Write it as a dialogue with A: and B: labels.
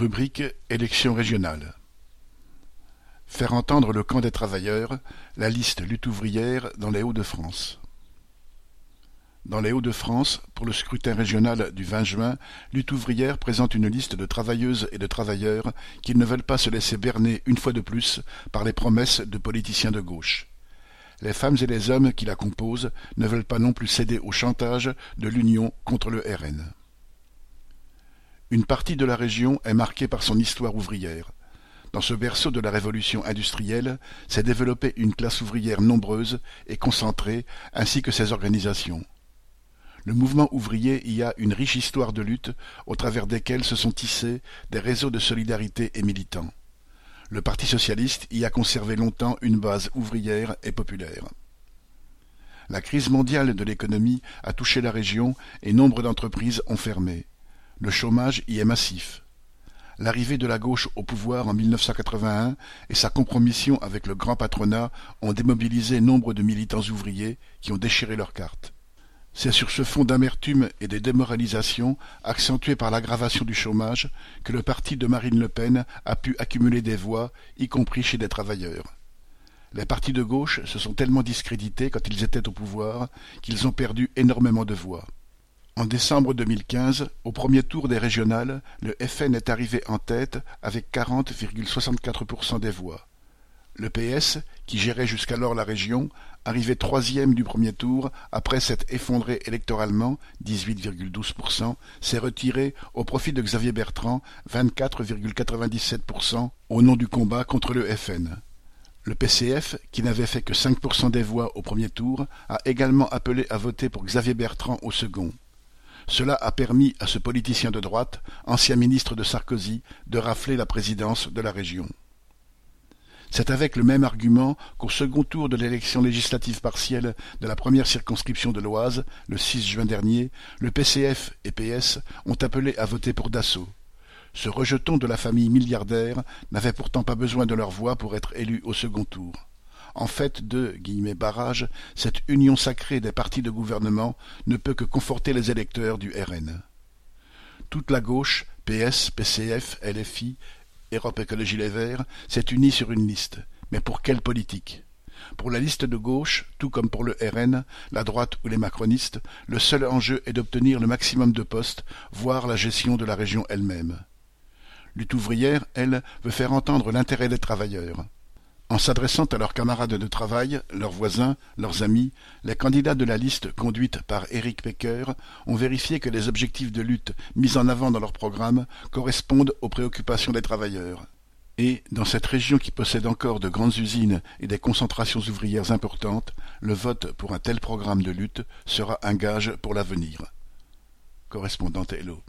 A: Rubrique Élections régionales. Faire entendre le camp des travailleurs, la liste lutte ouvrière dans les Hauts-de-France. Dans les Hauts-de-France, pour le scrutin régional du 20 juin, Lutte ouvrière présente une liste de travailleuses et de travailleurs qui ne veulent pas se laisser berner une fois de plus par les promesses de politiciens de gauche. Les femmes et les hommes qui la composent ne veulent pas non plus céder au chantage de l'Union contre le RN. Une partie de la région est marquée par son histoire ouvrière. Dans ce berceau de la révolution industrielle s'est développée une classe ouvrière nombreuse et concentrée, ainsi que ses organisations. Le mouvement ouvrier y a une riche histoire de lutte, au travers desquelles se sont tissés des réseaux de solidarité et militants. Le Parti socialiste y a conservé longtemps une base ouvrière et populaire. La crise mondiale de l'économie a touché la région et nombre d'entreprises ont fermé. Le chômage y est massif. L'arrivée de la gauche au pouvoir en 1981 et sa compromission avec le grand patronat ont démobilisé nombre de militants ouvriers qui ont déchiré leurs cartes. C'est sur ce fond d'amertume et de démoralisation, accentué par l'aggravation du chômage, que le parti de Marine Le Pen a pu accumuler des voix, y compris chez des travailleurs. Les partis de gauche se sont tellement discrédités quand ils étaient au pouvoir qu'ils ont perdu énormément de voix. En décembre 2015, au premier tour des régionales, le FN est arrivé en tête avec 40,64% des voix. Le PS, qui gérait jusqu'alors la région, arrivait troisième du premier tour après s'être effondré électoralement, 18,12%, s'est retiré au profit de Xavier Bertrand, 24,97%, au nom du combat contre le FN. Le PCF, qui n'avait fait que 5% des voix au premier tour, a également appelé à voter pour Xavier Bertrand au second. Cela a permis à ce politicien de droite, ancien ministre de Sarkozy, de rafler la présidence de la région. C'est avec le même argument qu'au second tour de l'élection législative partielle de la première circonscription de l'Oise, le 6 juin dernier, le PCF et PS ont appelé à voter pour Dassault. Ce rejeton de la famille milliardaire n'avait pourtant pas besoin de leur voix pour être élu au second tour. En fait de barrage, cette union sacrée des partis de gouvernement ne peut que conforter les électeurs du RN. Toute la gauche, PS, PCF, LFI, Europe Écologie Les Verts, s'est unie sur une liste. Mais pour quelle politique? Pour la liste de gauche, tout comme pour le RN, la droite ou les macronistes, le seul enjeu est d'obtenir le maximum de postes, voire la gestion de la région elle-même. Lutte ouvrière, elle, veut faire entendre l'intérêt des travailleurs. En s'adressant à leurs camarades de travail, leurs voisins, leurs amis, les candidats de la liste conduite par Éric Pecker ont vérifié que les objectifs de lutte mis en avant dans leur programme correspondent aux préoccupations des travailleurs. Et, dans cette région qui possède encore de grandes usines et des concentrations ouvrières importantes, le vote pour un tel programme de lutte sera un gage pour l'avenir. Correspondante Hello.